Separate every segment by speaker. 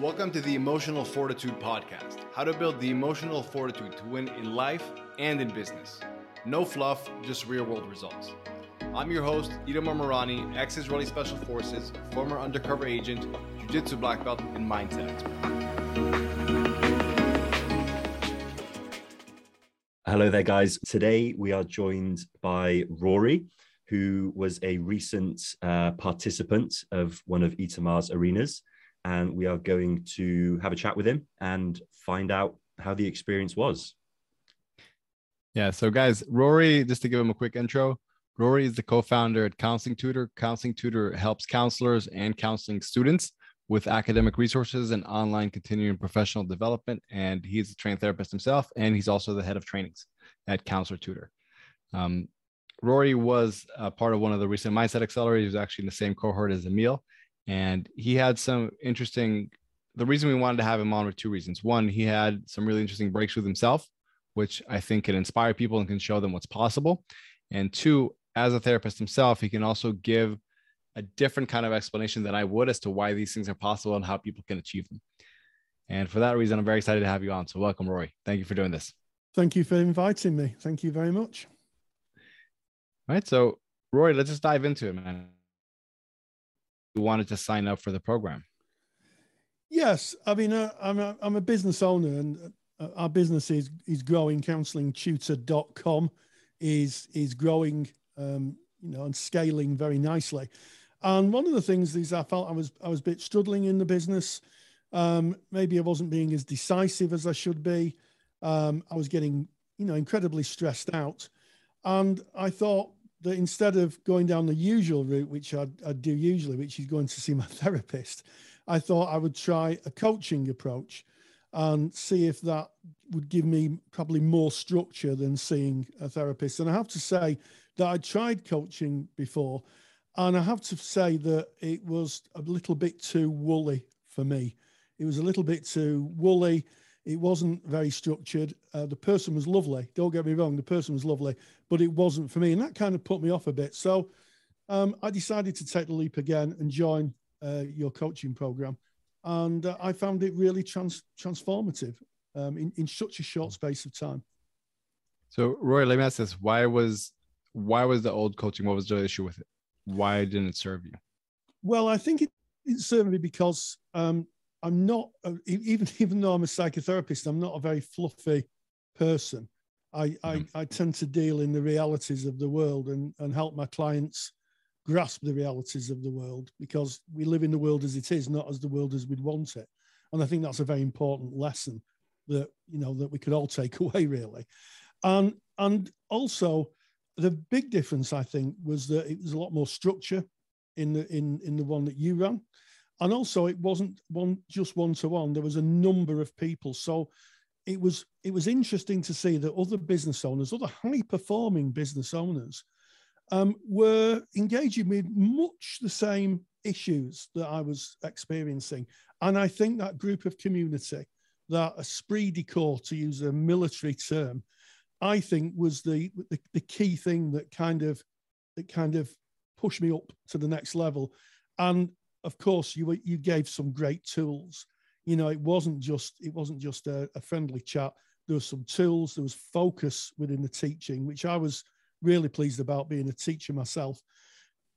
Speaker 1: Welcome to the Emotional Fortitude Podcast how to build the emotional fortitude to win in life and in business. No fluff, just real world results. I'm your host, Itamar Marani, ex Israeli Special Forces, former undercover agent, Jiu Jitsu black belt, and mindset expert.
Speaker 2: Hello there, guys. Today we are joined by Rory, who was a recent uh, participant of one of Itamar's arenas and we are going to have a chat with him and find out how the experience was.
Speaker 3: Yeah. So, guys, Rory, just to give him a quick intro, Rory is the co founder at Counselling Tutor. Counselling Tutor helps counselors and counseling students with academic resources and online continuing professional development. And he's a trained therapist himself, and he's also the head of trainings at Counselor Tutor. Um, Rory was part of one of the recent Mindset Accelerators. He was actually in the same cohort as Emil and he had some interesting the reason we wanted to have him on were two reasons. One he had some really interesting breaks with himself which i think can inspire people and can show them what's possible. And two as a therapist himself he can also give a different kind of explanation than i would as to why these things are possible and how people can achieve them. And for that reason i'm very excited to have you on. So welcome rory thank you for doing this.
Speaker 4: Thank you for inviting me. Thank you very much.
Speaker 3: All right. So rory let's just dive into it man wanted to sign up for the program?
Speaker 4: Yes, I mean, uh, I'm a, I'm a business owner, and uh, our business is is growing. Counselingtutor.com is is growing, um, you know, and scaling very nicely. And one of the things is I felt I was I was a bit struggling in the business. Um, maybe I wasn't being as decisive as I should be. Um, I was getting, you know, incredibly stressed out, and I thought, that instead of going down the usual route, which I'd, I'd, do usually, which is going to see my therapist, I thought I would try a coaching approach and see if that would give me probably more structure than seeing a therapist. And I have to say that I tried coaching before, and I have to say that it was a little bit too woolly for me. It was a little bit too woolly. It wasn't very structured. Uh, the person was lovely. Don't get me wrong, the person was lovely, but it wasn't for me. And that kind of put me off a bit. So um, I decided to take the leap again and join uh, your coaching program. And uh, I found it really trans- transformative um, in, in such a short space of time.
Speaker 3: So, Roy, let me ask this: Why was why was the old coaching? What was the issue with it? Why didn't it serve you?
Speaker 4: Well, I think it, it served me because um, I'm not even even though I'm a psychotherapist, I'm not a very fluffy person. I, I, mm-hmm. I tend to deal in the realities of the world and, and help my clients grasp the realities of the world because we live in the world as it is, not as the world as we'd want it. And I think that's a very important lesson that you know that we could all take away really. And and also the big difference I think was that it was a lot more structure in the in in the one that you ran and also it wasn't one just one to one there was a number of people. So it was it was interesting to see that other business owners other high performing business owners um, were engaging with much the same issues that i was experiencing. And i think that group of community that esprit de corps to use a military term i think was the, the the key thing that kind of that kind of pushed me up to the next level. And of course, you you gave some great tools. You know, it wasn't just it wasn't just a, a friendly chat. There was some tools. There was focus within the teaching, which I was really pleased about being a teacher myself.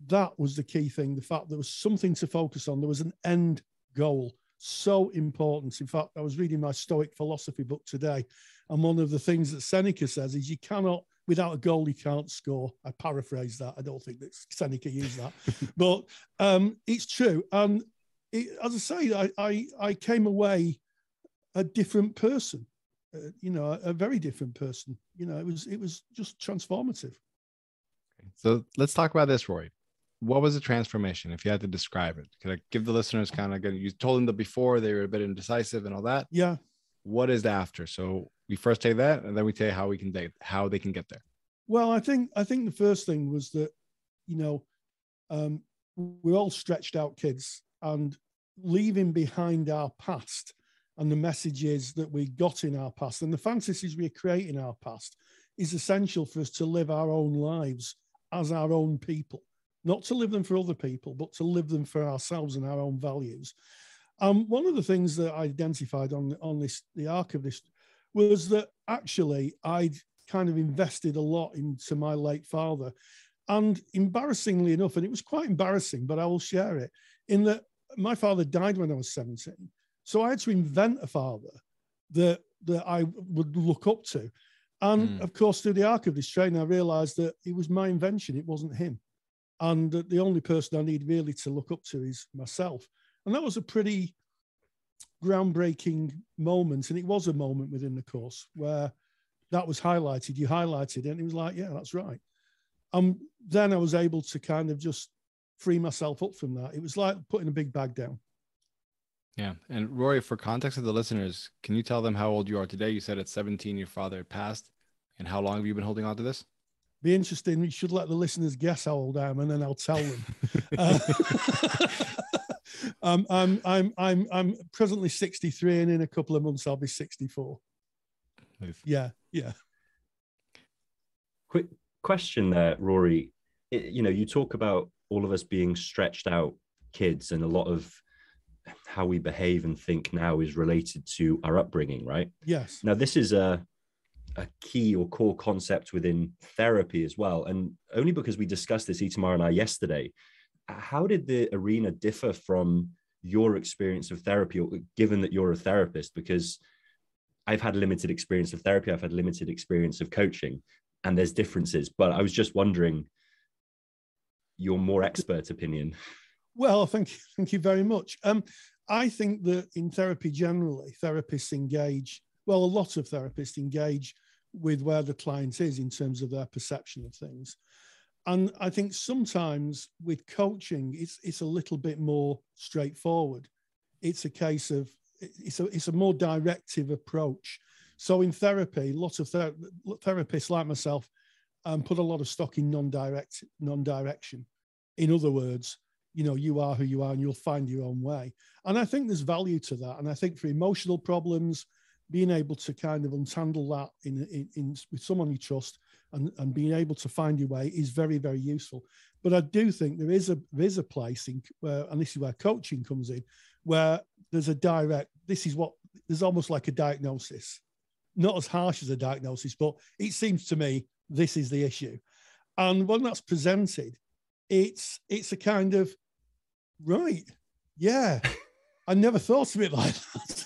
Speaker 4: That was the key thing. The fact there was something to focus on. There was an end goal. So important. In fact, I was reading my Stoic philosophy book today, and one of the things that Seneca says is you cannot without a goal you can't score. I paraphrase that. I don't think that Seneca used that, but um, it's true. And it, as I say, I, I, I came away a different person. Uh, you know, a, a, very different person. You know, it was it was just transformative.
Speaker 3: So let's talk about this, Roy. What was the transformation? If you had to describe it, could I give the listeners kind of? You told them that before they were a bit indecisive and all that.
Speaker 4: Yeah.
Speaker 3: What is the after? So we first take that and then we tell you how we can date how they can get there.
Speaker 4: Well i think i think the first thing was that you know um, we're all stretched out kids and leaving behind our past and the messages that we got in our past and the fantasies we create in our past is essential for us to live our own lives as our own people. Not to live them for other people but to live them for ourselves and our own values. Um, one of the things that I identified on on this the arc of this was that actually I'd kind of invested a lot into my late father, and embarrassingly enough, and it was quite embarrassing, but I will share it in that my father died when I was seventeen, so I had to invent a father that that I would look up to. And mm. of course, through the arc of this training, I realized that it was my invention, it wasn't him. And that the only person I need really to look up to is myself. And that was a pretty groundbreaking moment. And it was a moment within the course where that was highlighted. You highlighted it, and it was like, yeah, that's right. And then I was able to kind of just free myself up from that. It was like putting a big bag down.
Speaker 3: Yeah. And Rory, for context of the listeners, can you tell them how old you are today? You said at 17 your father had passed. And how long have you been holding on to this?
Speaker 4: Be interesting. We should let the listeners guess how old I am, and then I'll tell them. uh, um, I'm I'm I'm I'm presently 63, and in a couple of months I'll be 64. Nice. Yeah, yeah.
Speaker 2: Quick question there, Rory. It, you know, you talk about all of us being stretched out kids, and a lot of how we behave and think now is related to our upbringing, right?
Speaker 4: Yes.
Speaker 2: Now, this is a a key or core concept within therapy as well. And only because we discussed this, Itamar and I, yesterday. How did the arena differ from your experience of therapy, given that you're a therapist? Because I've had limited experience of therapy, I've had limited experience of coaching, and there's differences. But I was just wondering your more expert opinion.
Speaker 4: Well, thank you, thank you very much. Um, I think that in therapy generally, therapists engage. Well, a lot of therapists engage with where the client is in terms of their perception of things. And I think sometimes with coaching, it's it's a little bit more straightforward. It's a case of it's a it's a more directive approach. So in therapy, lots of ther- therapists like myself um, put a lot of stock in non-direct non-direction. In other words, you know you are who you are and you'll find your own way and i think there's value to that and i think for emotional problems being able to kind of untangle that in, in, in with someone you trust and, and being able to find your way is very very useful. But i do think there is a there is a place in where and this is where coaching comes in where there's a direct this is what there's almost like a diagnosis. Not as harsh as a diagnosis but it seems to me this is the issue. And when that's presented it's it's a kind of right yeah. I never thought of it like that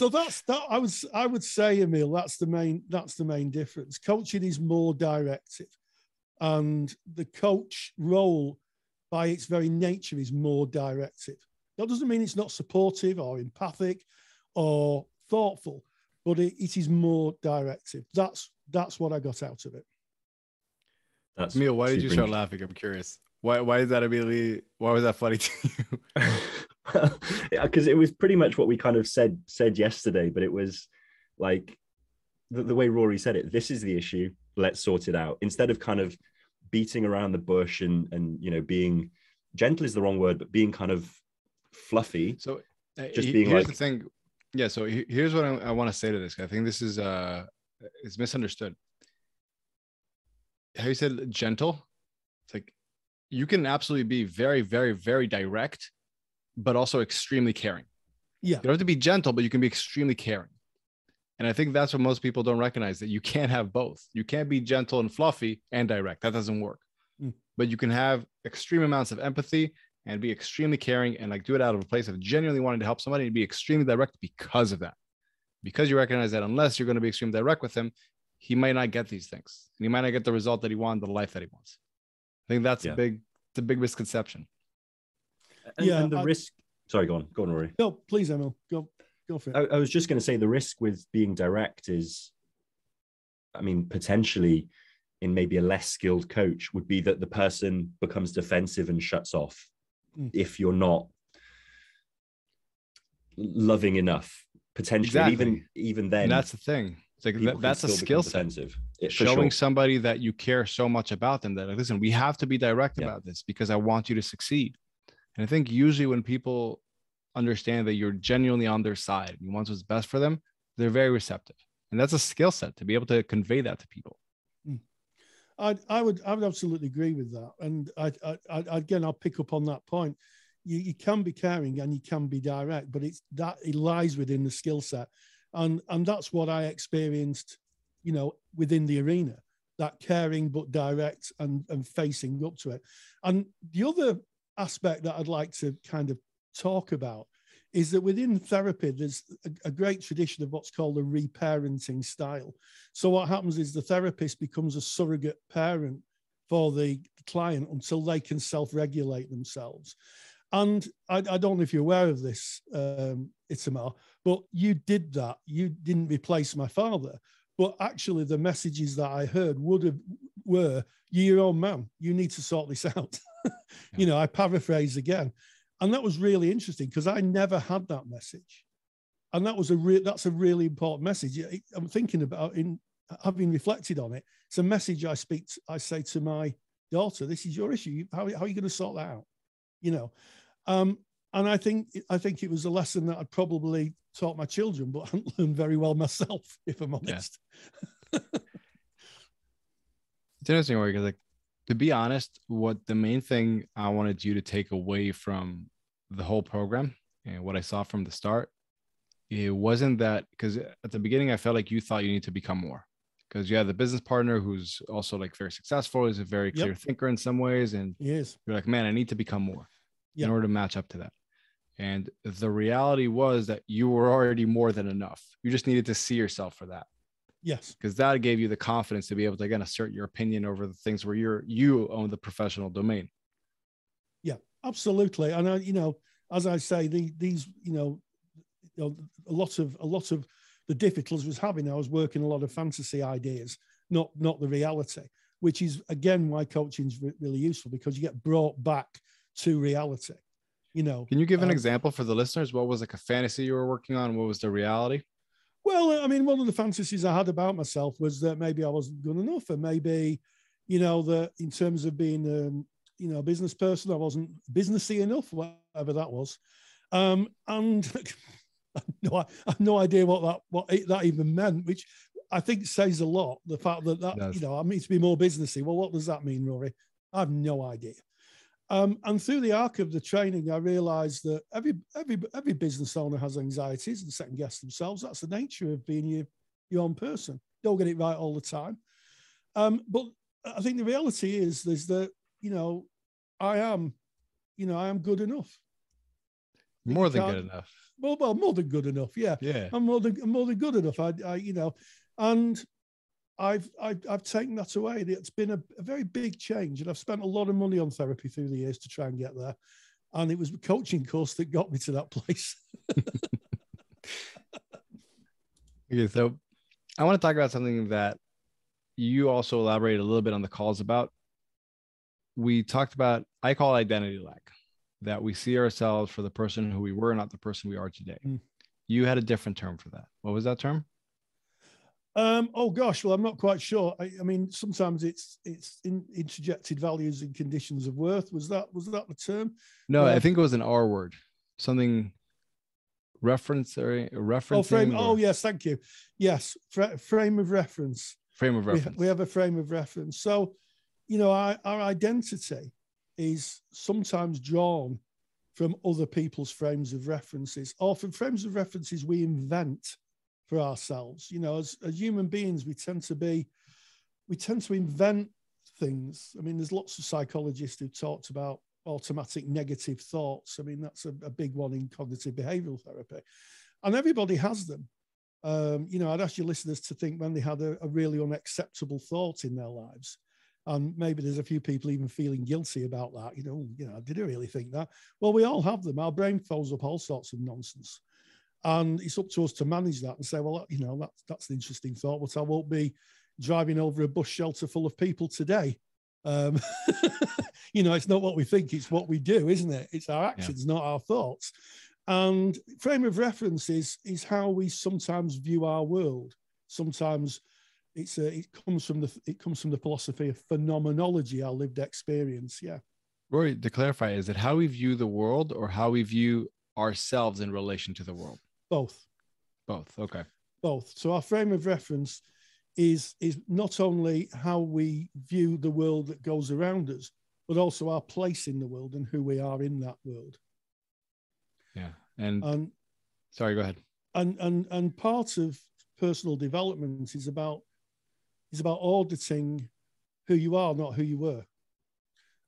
Speaker 4: so that's that i was i would say emil that's the main that's the main difference coaching is more directive and the coach role by its very nature is more directive that doesn't mean it's not supportive or empathic or thoughtful but it, it is more directive that's that's what i got out of it
Speaker 3: that's Emil, why did you start laughing? I'm curious. Why why is that immediately why was that funny to
Speaker 2: you? Because it was pretty much what we kind of said said yesterday, but it was like the, the way Rory said it, this is the issue, let's sort it out. Instead of kind of beating around the bush and and you know being gentle is the wrong word, but being kind of fluffy.
Speaker 3: So uh, just being here's like the thing. Yeah, so here's what I, I want to say to this. I think this is uh is misunderstood. How you said gentle? It's like you can absolutely be very, very, very direct, but also extremely caring.
Speaker 4: Yeah.
Speaker 3: You don't have to be gentle, but you can be extremely caring. And I think that's what most people don't recognize that you can't have both. You can't be gentle and fluffy and direct. That doesn't work. Mm. But you can have extreme amounts of empathy and be extremely caring and like do it out of a place of genuinely wanting to help somebody and be extremely direct because of that. Because you recognize that unless you're going to be extremely direct with him, he might not get these things. And he might not get the result that he wants, the life that he wants. I think that's yeah. a big, it's a big misconception.
Speaker 2: And, yeah, and the I, risk. Sorry, go on, go on, Rory.
Speaker 4: No, please, Emil, go, go for it.
Speaker 2: I, I was just going to say the risk with being direct is, I mean, potentially in maybe a less skilled coach would be that the person becomes defensive and shuts off mm. if you're not loving enough potentially exactly. even even then
Speaker 3: and that's the thing it's like that, that's a skill set. Showing sure. somebody that you care so much about them that like, listen, we have to be direct yeah. about this because I want you to succeed. And I think usually when people understand that you're genuinely on their side and you want what's best for them, they're very receptive. And that's a skill set to be able to convey that to people.
Speaker 4: Hmm. I, I would I would absolutely agree with that. And I, I, I, again, I'll pick up on that point. you, you can be caring and you can be direct, but it's that it lies within the skill set. And and that's what I experienced, you know, within the arena, that caring but direct and, and facing up to it. And the other aspect that I'd like to kind of talk about is that within therapy, there's a, great tradition of what's called a reparenting style. So what happens is the therapist becomes a surrogate parent for the client until they can self-regulate themselves. And I, I, don't know if you're aware of this, um, Itamar, but you did that. You didn't replace my father. But actually, the messages that I heard would have were, "You're your own man. You need to sort this out." You know, I paraphrase again, and that was really interesting because I never had that message, and that was a real that's a really important message. I'm thinking about in having reflected on it. It's a message I speak. To, I say to my daughter, "This is your issue. How, how are you going to sort that out?" You know, um, and I think I think it was a lesson that I'd probably taught my children, but I hadn't learned very well myself, if I'm honest. Yeah.
Speaker 3: it's interesting because, like, to be honest, what the main thing I wanted you to take away from the whole program and what I saw from the start, it wasn't that because at the beginning I felt like you thought you need to become more because you have the business partner who's also like very successful, is a very clear yep. thinker in some ways, and
Speaker 4: yes,
Speaker 3: you're like, man, I need to become more yep. in order to match up to that. And the reality was that you were already more than enough. You just needed to see yourself for that.
Speaker 4: Yes.
Speaker 3: Because that gave you the confidence to be able to again assert your opinion over the things where you're you own the professional domain.
Speaker 4: Yeah, absolutely. And I, you know, as I say, the, these, you know, you know, a lot of a lot of the difficulties was having. I was working a lot of fantasy ideas, not not the reality, which is again why coaching is really useful because you get brought back to reality you know
Speaker 3: can you give an um, example for the listeners what was like a fantasy you were working on what was the reality
Speaker 4: well i mean one of the fantasies i had about myself was that maybe i wasn't good enough and maybe you know that in terms of being um, you know a business person i wasn't businessy enough whatever that was um, and no, I have no idea what that what that even meant, which I think says a lot. The fact that that you know I mean to be more businessy. Well, what does that mean, Rory? I have no idea. Um, and through the arc of the training, I realized that every every every business owner has anxieties and second guess themselves. That's the nature of being your, your own person. Don't get it right all the time. Um, but I think the reality is is that you know I am, you know, I am good enough.
Speaker 3: More than good enough.
Speaker 4: Well, well, more than good enough. Yeah,
Speaker 3: yeah.
Speaker 4: I'm more than I'm more than good enough. I, I you know, and I've, I've, I've taken that away. It's been a, a, very big change, and I've spent a lot of money on therapy through the years to try and get there. And it was a coaching course that got me to that place.
Speaker 3: okay, so I want to talk about something that you also elaborated a little bit on the calls about. We talked about I call identity lack, that we see ourselves for the person who we were, not the person we are today. Mm. You had a different term for that. What was that term?
Speaker 4: Um, oh gosh, well, I'm not quite sure. I, I mean, sometimes it's it's in, introjected values and conditions of worth. Was that was that the term?
Speaker 3: No, uh, I think it was an R word, something reference or reference.
Speaker 4: Oh, frame. Or... Oh, yes, thank you. Yes, Fra- frame of reference.
Speaker 3: Frame of reference.
Speaker 4: We, we, have a frame of reference. So, you know, our, our identity is sometimes drawn from other people's frames of references, or from frames of references we invent for ourselves. You know, as, as human beings, we tend to be, we tend to invent things. I mean, there's lots of psychologists who've talked about automatic negative thoughts. I mean, that's a, a big one in cognitive behavioral therapy. And everybody has them. Um, you know, I'd ask your listeners to think when they had a, a really unacceptable thought in their lives. And maybe there's a few people even feeling guilty about that. You know, you know, did I really think that? Well, we all have them. Our brain throws up all sorts of nonsense. And it's up to us to manage that and say, well, you know, that's that's an interesting thought, but I won't be driving over a bus shelter full of people today. Um, you know, it's not what we think, it's what we do, isn't it? It's our actions, yeah. not our thoughts. And frame of reference is, is how we sometimes view our world. Sometimes it's a, it comes from the it comes from the philosophy of phenomenology, our lived experience. Yeah.
Speaker 3: Rory, to clarify, is it how we view the world or how we view ourselves in relation to the world?
Speaker 4: Both.
Speaker 3: Both. Okay.
Speaker 4: Both. So our frame of reference is is not only how we view the world that goes around us, but also our place in the world and who we are in that world. Yeah.
Speaker 3: And,
Speaker 4: And
Speaker 3: sorry, go ahead.
Speaker 4: and and and part of personal development is about is about auditing who you are, not who you were.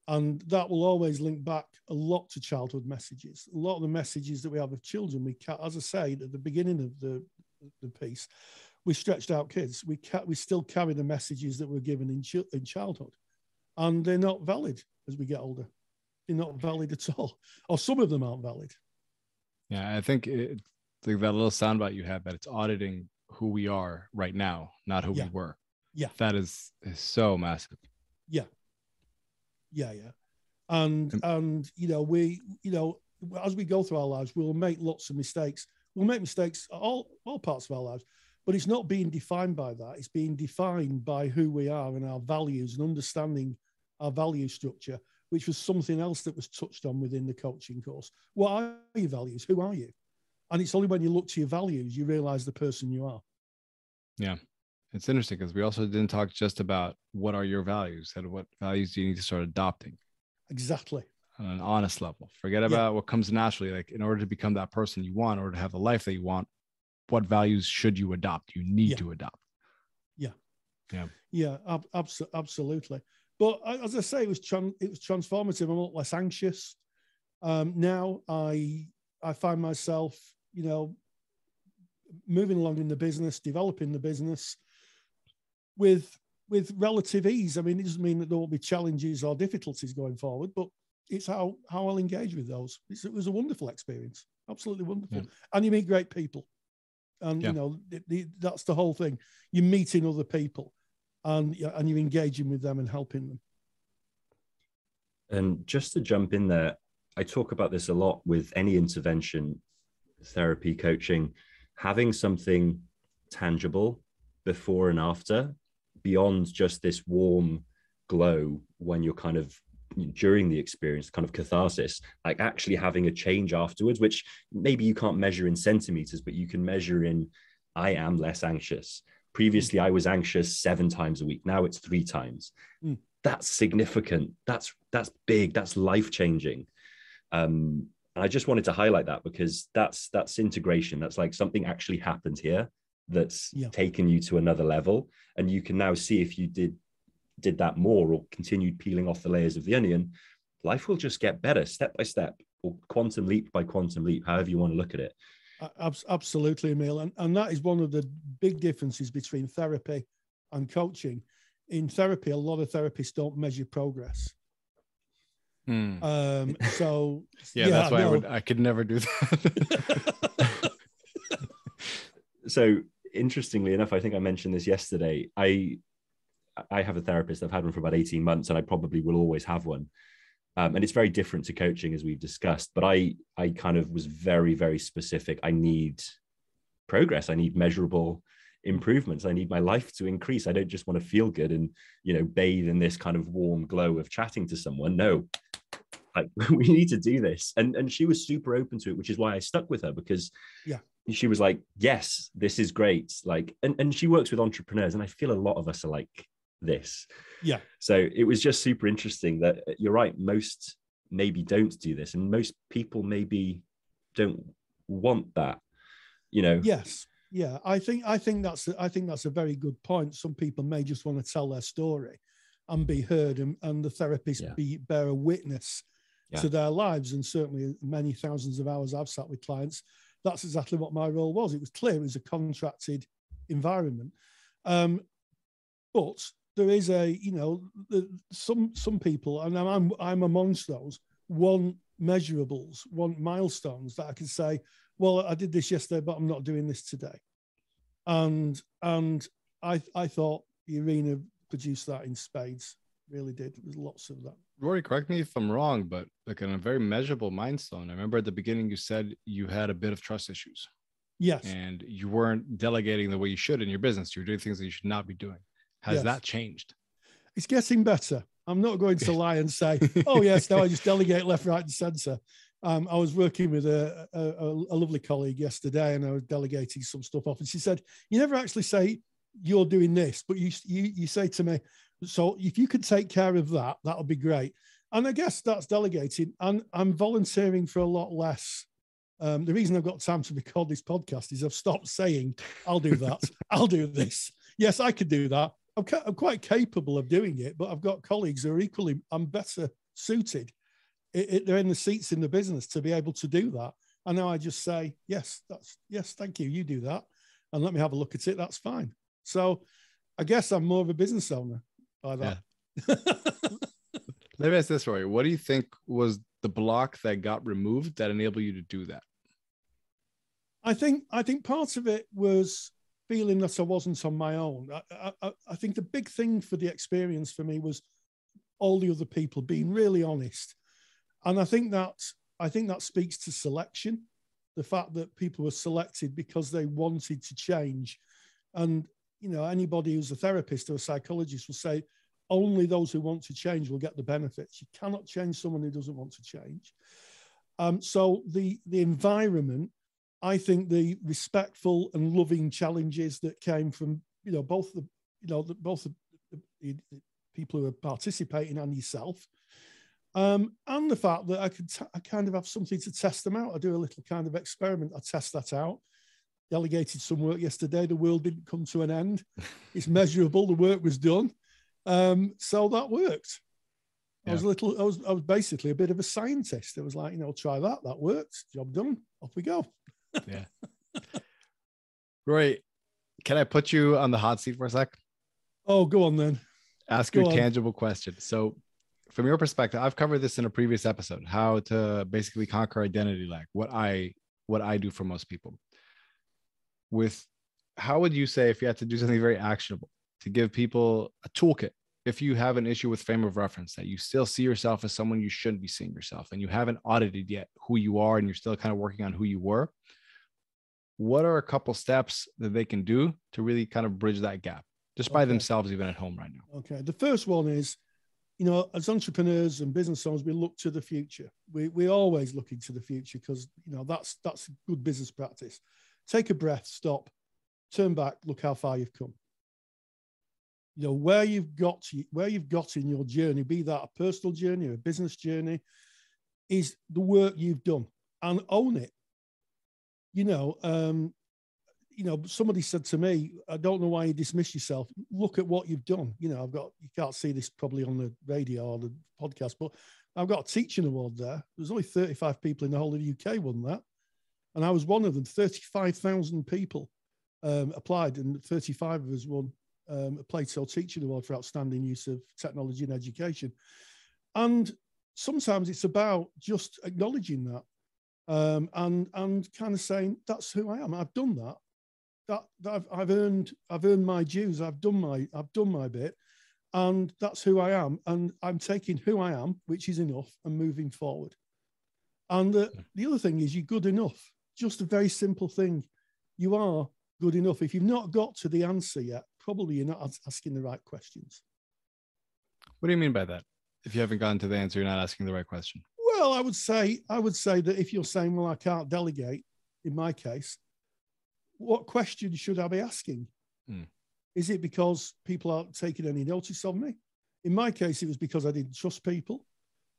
Speaker 4: And that will always link back a lot to childhood messages. A lot of the messages that we have of children, we ca- as I say at the beginning of the the piece, we stretched out kids. We ca- we still carry the messages that were given in chi- in childhood, and they're not valid as we get older. They're not valid at all, or some of them aren't valid.
Speaker 3: Yeah, I think it, like that little soundbite you had that it's auditing who we are right now, not who
Speaker 4: Yeah.
Speaker 3: we were.
Speaker 4: Yeah.
Speaker 3: That is is so massive.
Speaker 4: Yeah, yeah, yeah. And
Speaker 3: And-
Speaker 4: you know we you know as we go through our lives, we'll make lots of mistakes. We'll make mistakes all all parts of our lives, but it's not being defined by that. It's being defined by who we are and our values and understanding our value structure, which was something else that was touched on within the coaching course. What are your values? Who are you? And it's only when you look to your values you realize the person you are.
Speaker 3: It's interesting because we also didn't talk just about what are your values and what values do you need to start adopting
Speaker 4: Exactly.
Speaker 3: on an honest level. Forget about what comes naturally. Like in order to become that person you want, or to have the life that you want, what values should you adopt? You need
Speaker 4: Yeah.
Speaker 3: to adopt.
Speaker 4: Yeah, ab- abso- absolutely. But as I say, it was tran- it was transformative. I'm a lot less anxious um, now. I I find myself, you know, moving along in the business, developing the business with with relative ease. I mean, it doesn't mean that there won't be challenges or difficulties going forward, but it's how how I'll engage with those. It's, it was a wonderful experience, absolutely wonderful,
Speaker 3: Yeah.
Speaker 4: and you meet great people, and
Speaker 3: Yeah.
Speaker 4: you know the, the, that's the whole thing. You're meeting other people and and you're engaging with them and helping them.
Speaker 2: And just to jump in there, I talk about this a lot with any intervention, therapy, coaching, having something tangible before and after, beyond just this warm glow when you're kind of during the experience, kind of catharsis, like actually having a change afterwards, which maybe you can't measure in centimeters, but you can measure in I am less anxious. Previously, I was anxious seven times a week. Now it's three times.
Speaker 4: Mm.
Speaker 2: That's significant. That's that's big. That's life changing. Um, and I just wanted to highlight that because that's that's integration. That's like something actually happened here that's
Speaker 4: Yeah.
Speaker 2: taken you to another level, and you can now see if you did did that more or continued peeling off the layers of the onion, life will just get better step by step or quantum leap by quantum leap, however you want to look at it.
Speaker 4: Absolutely, Emil, and and that is one of the big differences between therapy and coaching. In therapy, a lot of therapists don't measure progress.
Speaker 3: Hmm.
Speaker 4: Um, so
Speaker 3: yeah, that's why I would I could never do that.
Speaker 2: so interestingly enough, I think I mentioned this yesterday. I I have a therapist. I've had one for about 18 months, and I probably will always have one. Um, and it's very different to coaching as we've discussed. But I I kind of was very, very specific. I need progress. I need measurable improvements. I need my life to increase. I don't just want to feel good and you know bathe in this kind of warm glow of chatting to someone. No, like we need to do this. And and she was super open to it, which is why I stuck with her because
Speaker 4: Yeah.
Speaker 2: She was like, yes, this is great. Like, and, and she works with entrepreneurs, and I feel a lot of us are like this.
Speaker 4: Yeah.
Speaker 2: So it was just super interesting that uh, you're right. Most maybe don't do this, and most people maybe don't want that. You know.
Speaker 4: yes, yeah, I think I think that's I think that's a very good point. Some people may just want to tell their story and be heard, and, and the therapist
Speaker 2: Yeah.
Speaker 4: be bear a witness
Speaker 2: Yeah.
Speaker 4: to their lives. And certainly, many thousands of hours I've sat with clients, that's exactly what my role was. It was clear it was a contracted environment, um, but there is a you know the, some some people, and I'm I'm amongst those want measurables, want milestones that I can say, well, I did this yesterday, but I'm not doing this today. And and I I thought arena produced that in spades, really did. There's lots of that.
Speaker 3: Rory, correct me if I'm wrong, but like in a very measurable milestone. I remember at the beginning you said you had a bit of trust issues
Speaker 4: Yes.
Speaker 3: and you weren't delegating the way you should in your business. You're doing things that you should not be doing. Has
Speaker 4: Yes.
Speaker 3: that changed?
Speaker 4: It's getting better. I'm not going to lie and say, oh, yes, now I just delegate left, right, and center. Um, I was working with a, a, a- a lovely colleague yesterday and I was delegating some stuff off. And she said, You never actually say you're doing this, but you, you, you say to me, So if you could take care of that, that would be great. And I guess that's delegating. And I'm volunteering for a lot less Um, the reason I've got time to record this podcast is I've stopped saying, I'll do that, I'll do this. Yes, I could do that. I'm, ca- I'm, quite capable of doing it, but I've got colleagues who are equally, I'm better suited. It, it, they're in the seats in the business to be able to do that. And now I just say, yes, that's, yes, thank you. You do that. And let me have a look at it. That's fine. So I guess I'm more of a business owner by that. Yeah.
Speaker 3: Let me ask this for you. What do you think was the block that got removed that enabled you to do that?
Speaker 4: I think I think part of it was feeling that I wasn't on my own. I, I, I, think the big thing for the experience for me was all the other people being really honest, and I think that I think that speaks to selection, the fact that people were selected because they wanted to change, and you know anybody who's a therapist or a psychologist will say only those who want to change will get the benefits. You cannot change someone who doesn't want to change. Um, so the the environment I think the respectful and loving challenges that came from you know both the you know the, both the, the, the, people who are participating and yourself, um, and the fact that I could t- I kind of have something to test them out. I do a little kind of experiment. I test that out. Delegated some work yesterday. The world didn't come to an end. It's measurable. The work was done, um, so that worked. Yeah. I was a little. I was. I was basically a bit of a scientist. It was like, you know, try that. That worked. Job done. Off we go
Speaker 3: yeah. Roy, can I put you on the hot seat for a sec?
Speaker 4: Oh, go on then.
Speaker 3: Ask go your on. tangible question. So, from your perspective, I've covered this in a previous episode, how to basically conquer identity lag, what I what I do for most people. With how would you say if you had to do something very actionable to give people a toolkit if you have an issue with frame of reference that you still see yourself as someone you shouldn't be seeing yourself and you haven't audited yet who you are and you're still kind of working on who you were what are a couple steps that they can do to really kind of bridge that gap just by themselves even at home right now?
Speaker 4: Okay the first one is you know as entrepreneurs and business owners we look to the future. We, we always look into the future because you know that's that's good business practice take a breath stop turn back look how far you've come you know where you've got where you've got in your journey be that a personal journey or a business journey is the work you've done and own it you know, um, you know, somebody said to me, I don't know why you dismiss yourself. Look at what you've done. You know, I've got, you can't see this probably on the radio or the podcast, but I've got a teaching award there. There's only 35 people in the whole of the UK won that. And I was one of them. 35,000 people um, applied, and 35 of us won um, a Plato Teaching Award for outstanding use of technology in education. And sometimes it's about just acknowledging that um, and and kind of saying that's who I am. I've done that. That, that I've, I've earned I've earned my dues. I've done my I've done my bit, and that's who I am. And I'm taking who I am, which is enough, and moving forward. And the, the other thing is you're good enough. Just a very simple thing. You are good enough. If you've not got to the answer yet, probably you're not asking the right questions.
Speaker 3: What do you mean by that? If you haven't gotten to the answer, you're not asking the right question.
Speaker 4: Well, I would say I would say that if you're saying, "Well, I can't delegate," in my case, what question should I be asking? Hmm. Is it because people aren't taking any notice of me? In my case, it was because I didn't trust people,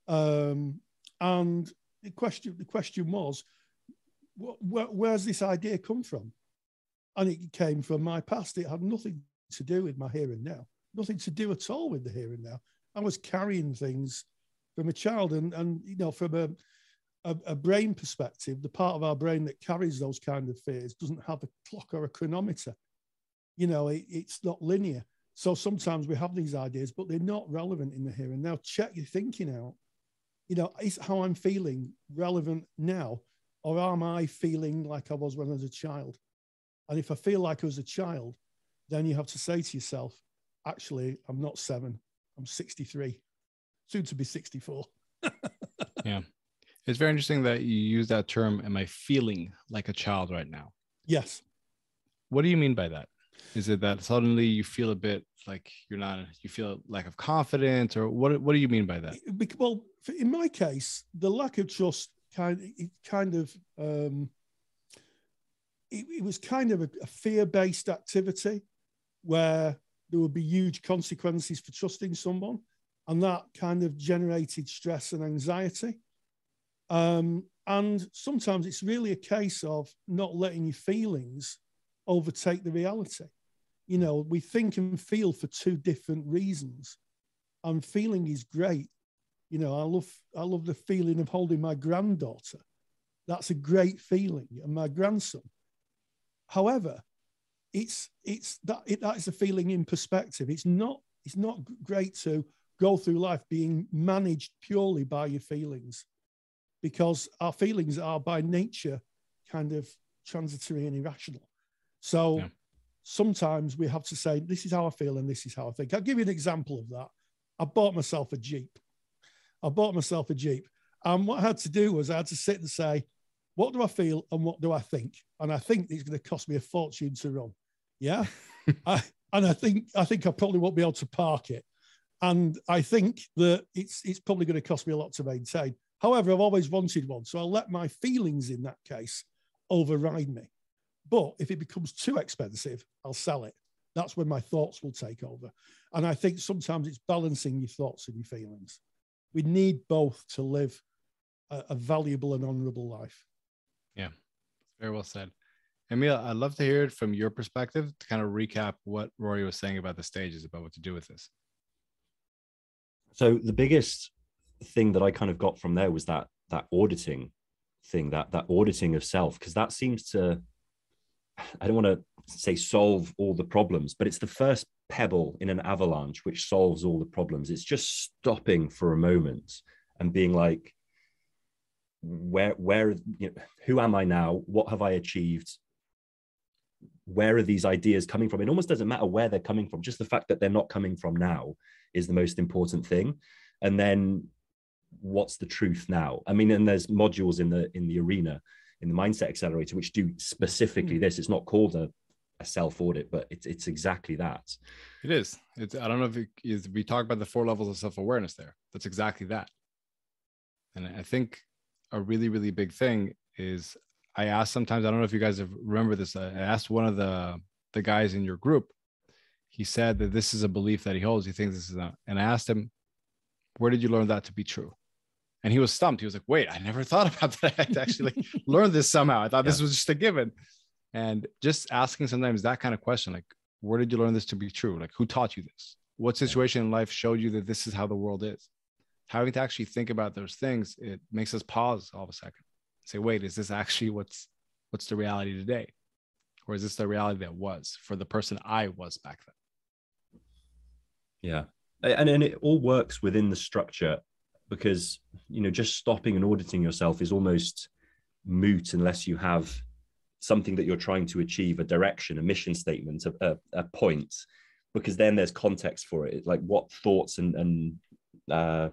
Speaker 4: um, and the question the question was, wh- where's this idea come from? And it came from my past. It had nothing to do with my here and now, nothing to do at all with the here and now. I was carrying things from a child. And, and you know, from a, a, a, brain perspective, the part of our brain that carries those kind of fears doesn't have a clock or a chronometer. You know, it, it's not linear. So sometimes we have these ideas, but they're not relevant in the here and now. Check your thinking out. You know, is how I'm feeling relevant now, or am I feeling like I was when I was a child? And if I feel like I was a child, then you have to say to yourself, actually, I'm not seven, I'm 63 soon to be 64.
Speaker 3: yeah. It's very interesting that you use that term, am I feeling like a child right now?
Speaker 4: Yes.
Speaker 3: What do you mean by that? Is it that suddenly you feel a bit like you're not, you feel a lack of confidence, or what? What do you mean by that?
Speaker 4: Well, in my case, the lack of trust kind, it kind of, um, it, it was kind of a, a fear-based activity where there would be huge consequences for trusting someone and that kind of generated stress and anxiety. Um, And sometimes it's really a case of not letting your feelings overtake the reality. You know, we think and feel for two different reasons. And feeling is great. You know, I love I love the feeling of holding my granddaughter. That's a great feeling, and my grandson. However, it's it's that it, that is a feeling in perspective. It's not it's not great to go through life being managed purely by your feelings because our feelings are by nature kind of transitory and irrational. So yeah. sometimes we have to say, this is how I feel and this is how I think. I'll give you an example of that. I bought myself a Jeep. I bought myself a Jeep. And what I had to do was I had to sit and say, what do I feel and what do I think? And I think it's going to cost me a fortune to run. Yeah. I, and I think I think I probably won't be able to park it. And I think that it's it's probably going to cost me a lot to maintain. However, I've always wanted one, so I'll let my feelings in that case override me. But if it becomes too expensive, I'll sell it. That's when my thoughts will take over. And I think sometimes it's balancing your thoughts and your feelings. We need both to live a, a valuable and honorable life.
Speaker 3: Yeah, very well said. Emil, I'd love to hear it from your perspective to kind of recap what Rory was saying about the stages, about what to do with this.
Speaker 2: So the biggest thing that I kind of got from there was that that auditing thing, that that auditing of self, because that seems to I don't want to say solve all the problems, but it's the first pebble in an avalanche which solves all the problems. It's just stopping for a moment and being like, where, where, you know, who am I now? What have I achieved? Where are these ideas coming from? It almost doesn't matter where they're coming from. Just the fact that they're not coming from now is the most important thing and then what's the truth now i mean and there's modules in the in the arena in the mindset accelerator which do specifically hmm. this it's not called a self audit but it's it's exactly that
Speaker 3: it is it's i don't know if it is we talk about the four levels of self-awareness there that's exactly that and i think a really really big thing is i asked sometimes i don't know if you guys have remember this i asked one of the the guys in your group he said that this is a belief that he holds. He thinks this is not. And I asked him, where did you learn that to be true? And he was stumped. He was like, wait, I never thought about that. I had to actually learned this somehow. I thought yeah. this was just a given. And just asking sometimes that kind of question, like, where did you learn this to be true? Like, who taught you this? What situation in life showed you that this is how the world is? Having to actually think about those things, it makes us pause all of a second. Say, wait, is this actually what's what's the reality today? Or is this the reality that was for the person I was back then?
Speaker 2: Yeah. And, and it all works within the structure because, you know, just stopping and auditing yourself is almost moot unless you have something that you're trying to achieve, a direction, a mission statement, a, a, a point, because then there's context for it. Like what thoughts and, and uh,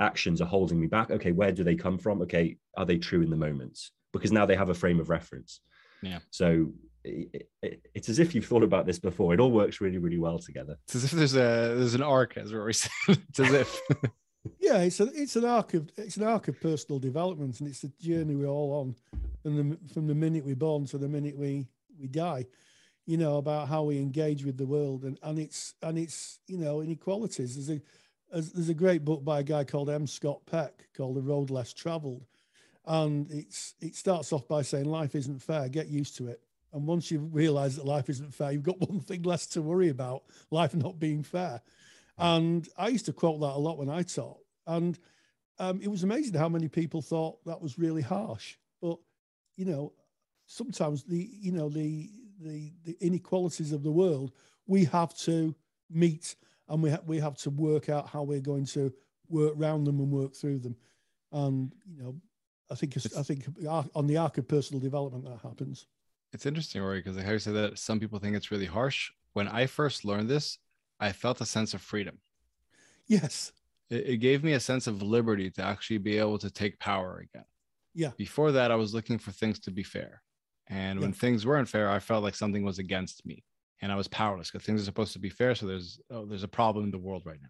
Speaker 2: actions are holding me back? Okay, where do they come from? Okay, are they true in the moment? Because now they have a frame of reference.
Speaker 3: Yeah.
Speaker 2: So it, it, it's as if you've thought about this before. It all works really, really well together.
Speaker 3: It's as if there's a there's an arc, as Rory said. it's as if.
Speaker 4: yeah, it's a it's an arc of it's an arc of personal development, and it's a journey we're all on, from the from the minute we're born to the minute we we die. You know about how we engage with the world, and and it's and it's you know inequalities. There's a there's a great book by a guy called M. Scott Peck called The Road Less Traveled, and it's it starts off by saying life isn't fair. Get used to it and once you realize that life isn't fair, you've got one thing less to worry about life not being fair. And I used to quote that a lot when I taught. And um, it was amazing how many people thought that was really harsh. But, you know, sometimes the, you know, the, the, the inequalities of the world, we have to meet and we, ha- we have to work out how we're going to work around them and work through them. And, you know, I think, I think on the arc of personal development, that happens
Speaker 3: it's interesting, Rory, because like how you said that some people think it's really harsh. When I first learned this, I felt a sense of freedom.
Speaker 4: Yes.
Speaker 3: It, it gave me a sense of liberty to actually be able to take power again.
Speaker 4: Yeah.
Speaker 3: Before that, I was looking for things to be fair. And yeah. when things weren't fair, I felt like something was against me and I was powerless because things are supposed to be fair. So there's oh, there's a problem in the world right now.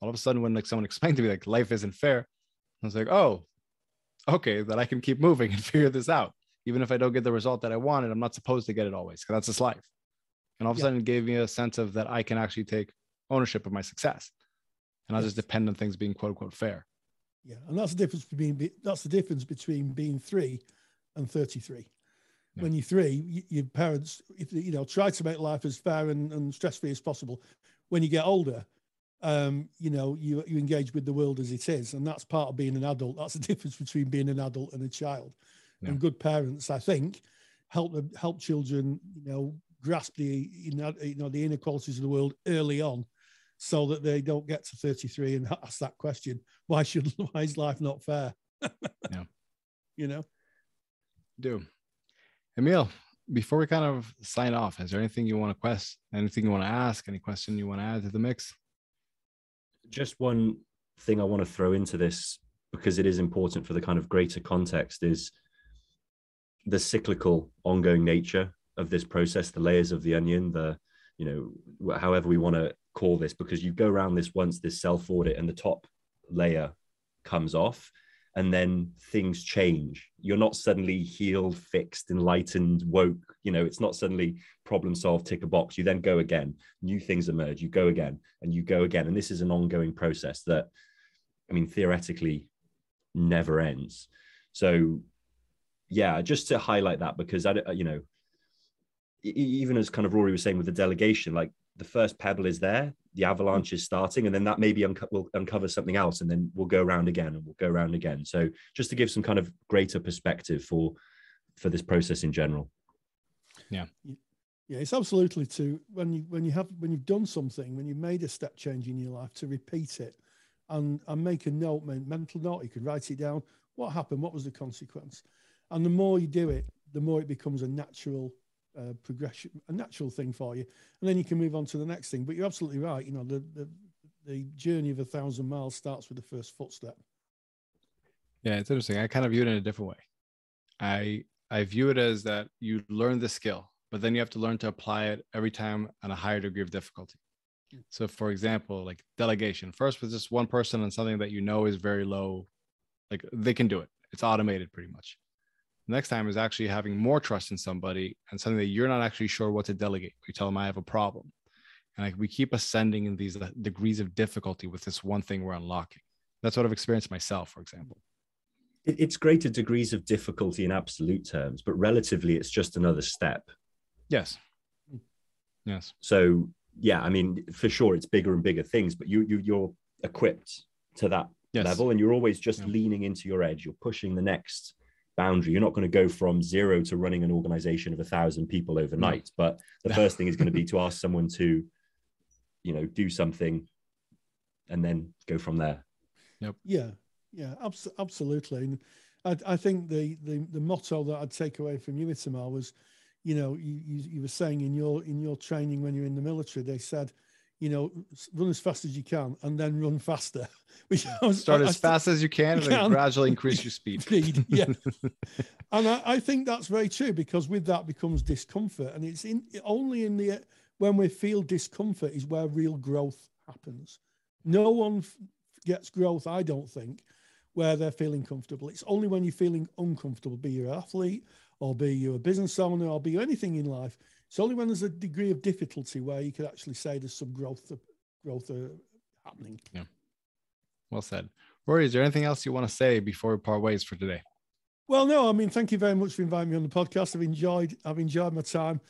Speaker 3: All of a sudden, when like someone explained to me like life isn't fair, I was like, oh, okay, that I can keep moving and figure this out even if I don't get the result that I wanted, I'm not supposed to get it always because that's just life. And all of a yeah. sudden, it gave me a sense of that I can actually take ownership of my success, and yes. just depend on things being quote unquote fair.
Speaker 4: yeah, and that's the difference between that's the difference between being three and thirty-three. Yeah. When you're three, you, your parents, you know, try to make life as fair and, and stress-free as possible. When you get older, um, you know, you you engage with the world as it is, and that's part of being an adult. That's the difference between being an adult and a child. Yeah. And good parents, I think, help help children, you know, grasp the you know, the inequalities of the world early on, so that they don't get to 33 and ask that question: Why should why is life not fair?
Speaker 3: yeah,
Speaker 4: you know.
Speaker 3: Do, Emil, before we kind of sign off, is there anything you want to quest? Anything you want to ask? Any question you want to add to the mix?
Speaker 2: Just one thing I want to throw into this because it is important for the kind of greater context is the cyclical ongoing nature of this process the layers of the onion the you know however we want to call this because you go around this once this self audit and the top layer comes off and then things change. You're not suddenly healed fixed enlightened woke you know it's not suddenly problem solved tick a box. You then go again. New things emerge. You go again and you go again. And this is an ongoing process that i mean theoretically never ends. So yeah just to highlight that because i you know even as kind of rory was saying with the delegation like the first pebble is there the avalanche is starting and then that maybe unco- will uncover something else and then we'll go around again and we'll go around again. So just to give some kind of greater perspective for for this process in general.
Speaker 3: Yeah.
Speaker 4: Yeah it's absolutely to when you when you have when you've done something when you've made a step change in your life to repeat it and and make a note mental note you can write it down what happened what was the consequence? And the more you do it the more it becomes a natural uh, progression, a natural thing for you, and then you can move on to the next thing. But you're absolutely right. You know, the the, the journey of a thousand miles starts with the first footstep.
Speaker 3: Yeah, it's interesting. I kind of view it in a different way. I I view it as that you learn the skill, but then you have to learn to apply it every time on a higher degree of difficulty. So, for example, like delegation, first with just one person on something that you know is very low, like they can do it. It's automated pretty much next time is actually having more trust in somebody and something that you're not actually sure what to delegate. You tell them I have a problem. And like we keep ascending in these uh, degrees of difficulty with this one thing we're unlocking. That's what I've experienced myself, for example.
Speaker 2: It's greater degrees of difficulty in absolute terms, but relatively, it's just another step.
Speaker 3: Yes. Yes.
Speaker 2: So yeah, I mean, for sure, it's bigger and bigger things, but you you you're equipped to that yes. level, and you're always just yeah. leaning into your edge. You're pushing the next boundary. You're not going to go from zero to running an organization of a thousand people overnight. No. But the first thing is going to be to ask someone to, you know, do something and then go from there.
Speaker 3: Yep.
Speaker 4: Yeah. Yeah. Abs- absolutely. And I, I think the, the, the motto that I'd take away from you, Itamar, was, you know, you, you, you were saying in your, in your training when you're in the military, they said, you know, run as fast as you can and then run faster.
Speaker 3: Which was, start as fast as you can and then gradually increase your speed.
Speaker 4: speed yeah. and I, I, think that's very true because with that becomes discomfort. And it's in only in the when we feel discomfort is where real growth happens. No one gets growth, I don't think, where they're feeling comfortable. It's only when you're feeling uncomfortable, be you an athlete or be you a business owner or be you anything in life, it's only when there's a degree of difficulty where you could actually say there's some growth growth uh, happening.
Speaker 3: Yeah. Well said. Rory, is there anything else you want to say before we part ways for today?
Speaker 4: Well, no, I mean, thank you very much for inviting me on the podcast. I've enjoyed, I've enjoyed my time.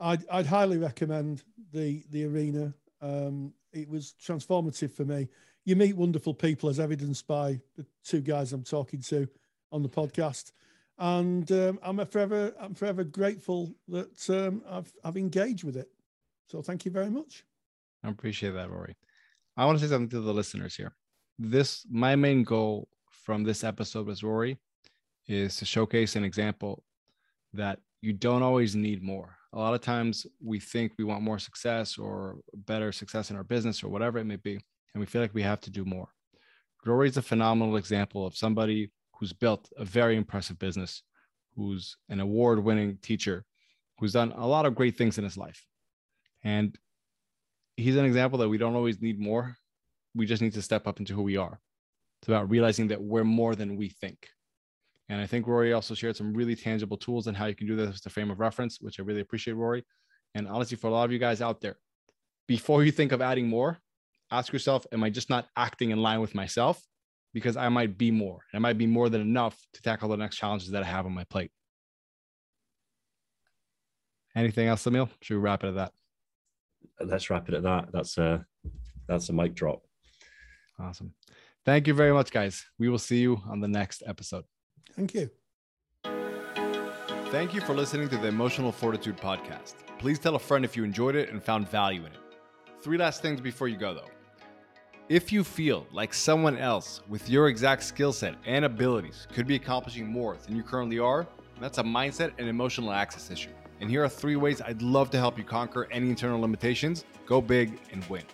Speaker 4: I'd, I'd highly recommend the the arena. Um, it was transformative for me. You meet wonderful people, as evidenced by the two guys I'm talking to on the podcast and um, I'm forever I'm forever grateful that um, I've I've engaged with it. So thank you very much.
Speaker 3: I appreciate that, Rory. I want to say something to the listeners here. This my main goal from this episode with Rory is to showcase an example that you don't always need more. A lot of times we think we want more success or better success in our business or whatever it may be, and we feel like we have to do more. Rory is a phenomenal example of somebody who's built a very impressive business, who's an award winning teacher, who's done a lot of great things in his life. And he's an example that we don't always need more. We just need to step up into who we are. It's about realizing that we're more than we think. And I think Rory also shared some really tangible tools and how you can do this as a frame of reference, which I really appreciate, Rory. And honestly, for a lot of you guys out there, before you think of adding more, ask yourself, am I just not acting in line with myself?
Speaker 5: Because I might be more. I might be more than enough to tackle the next challenges that I have on my plate. Anything else, Emil? Should we wrap it at that?
Speaker 2: Let's wrap it at that. That's a that's a mic drop.
Speaker 5: Awesome. Thank you very much, guys. We will see you on the next episode.
Speaker 4: Thank you.
Speaker 3: Thank you for listening to the Emotional Fortitude podcast. Please tell a friend if you enjoyed it and found value in it. Three last things before you go, though. If you feel like someone else with your exact skill set and abilities could be accomplishing more than you currently are, that's a mindset and emotional access issue. And here are three ways I'd love to help you conquer any internal limitations, go big, and win.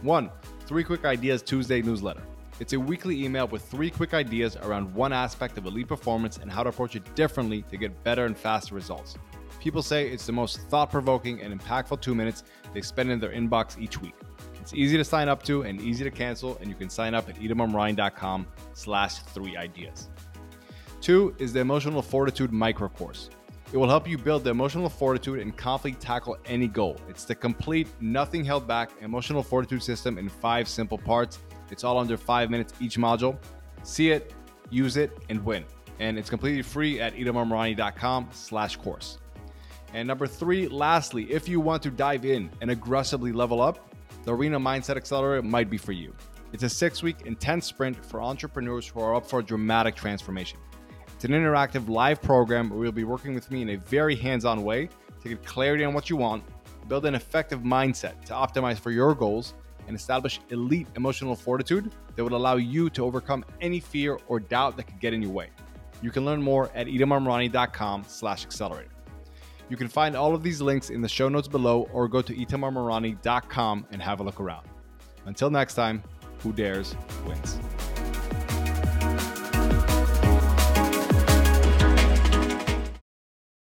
Speaker 3: One, Three Quick Ideas Tuesday newsletter. It's a weekly email with three quick ideas around one aspect of elite performance and how to approach it differently to get better and faster results. People say it's the most thought provoking and impactful two minutes they spend in their inbox each week. It's easy to sign up to and easy to cancel, and you can sign up at itamarmarani.com slash three ideas. Two is the Emotional Fortitude Micro Course. It will help you build the emotional fortitude and confidently tackle any goal. It's the complete, nothing held back emotional fortitude system in five simple parts. It's all under five minutes each module. See it, use it, and win. And it's completely free at itamarmarani.com slash course. And number three, lastly, if you want to dive in and aggressively level up, the Arena Mindset Accelerator might be for you. It's a six week intense sprint for entrepreneurs who are up for a dramatic transformation. It's an interactive live program where you'll be working with me in a very hands on way to get clarity on what you want, build an effective mindset to optimize for your goals, and establish elite emotional fortitude that would allow you to overcome any fear or doubt that could get in your way. You can learn more at itamarmarani.com slash accelerator. You can find all of these links in the show notes below or go to itamarmarani.com and have a look around. Until next time, who dares wins.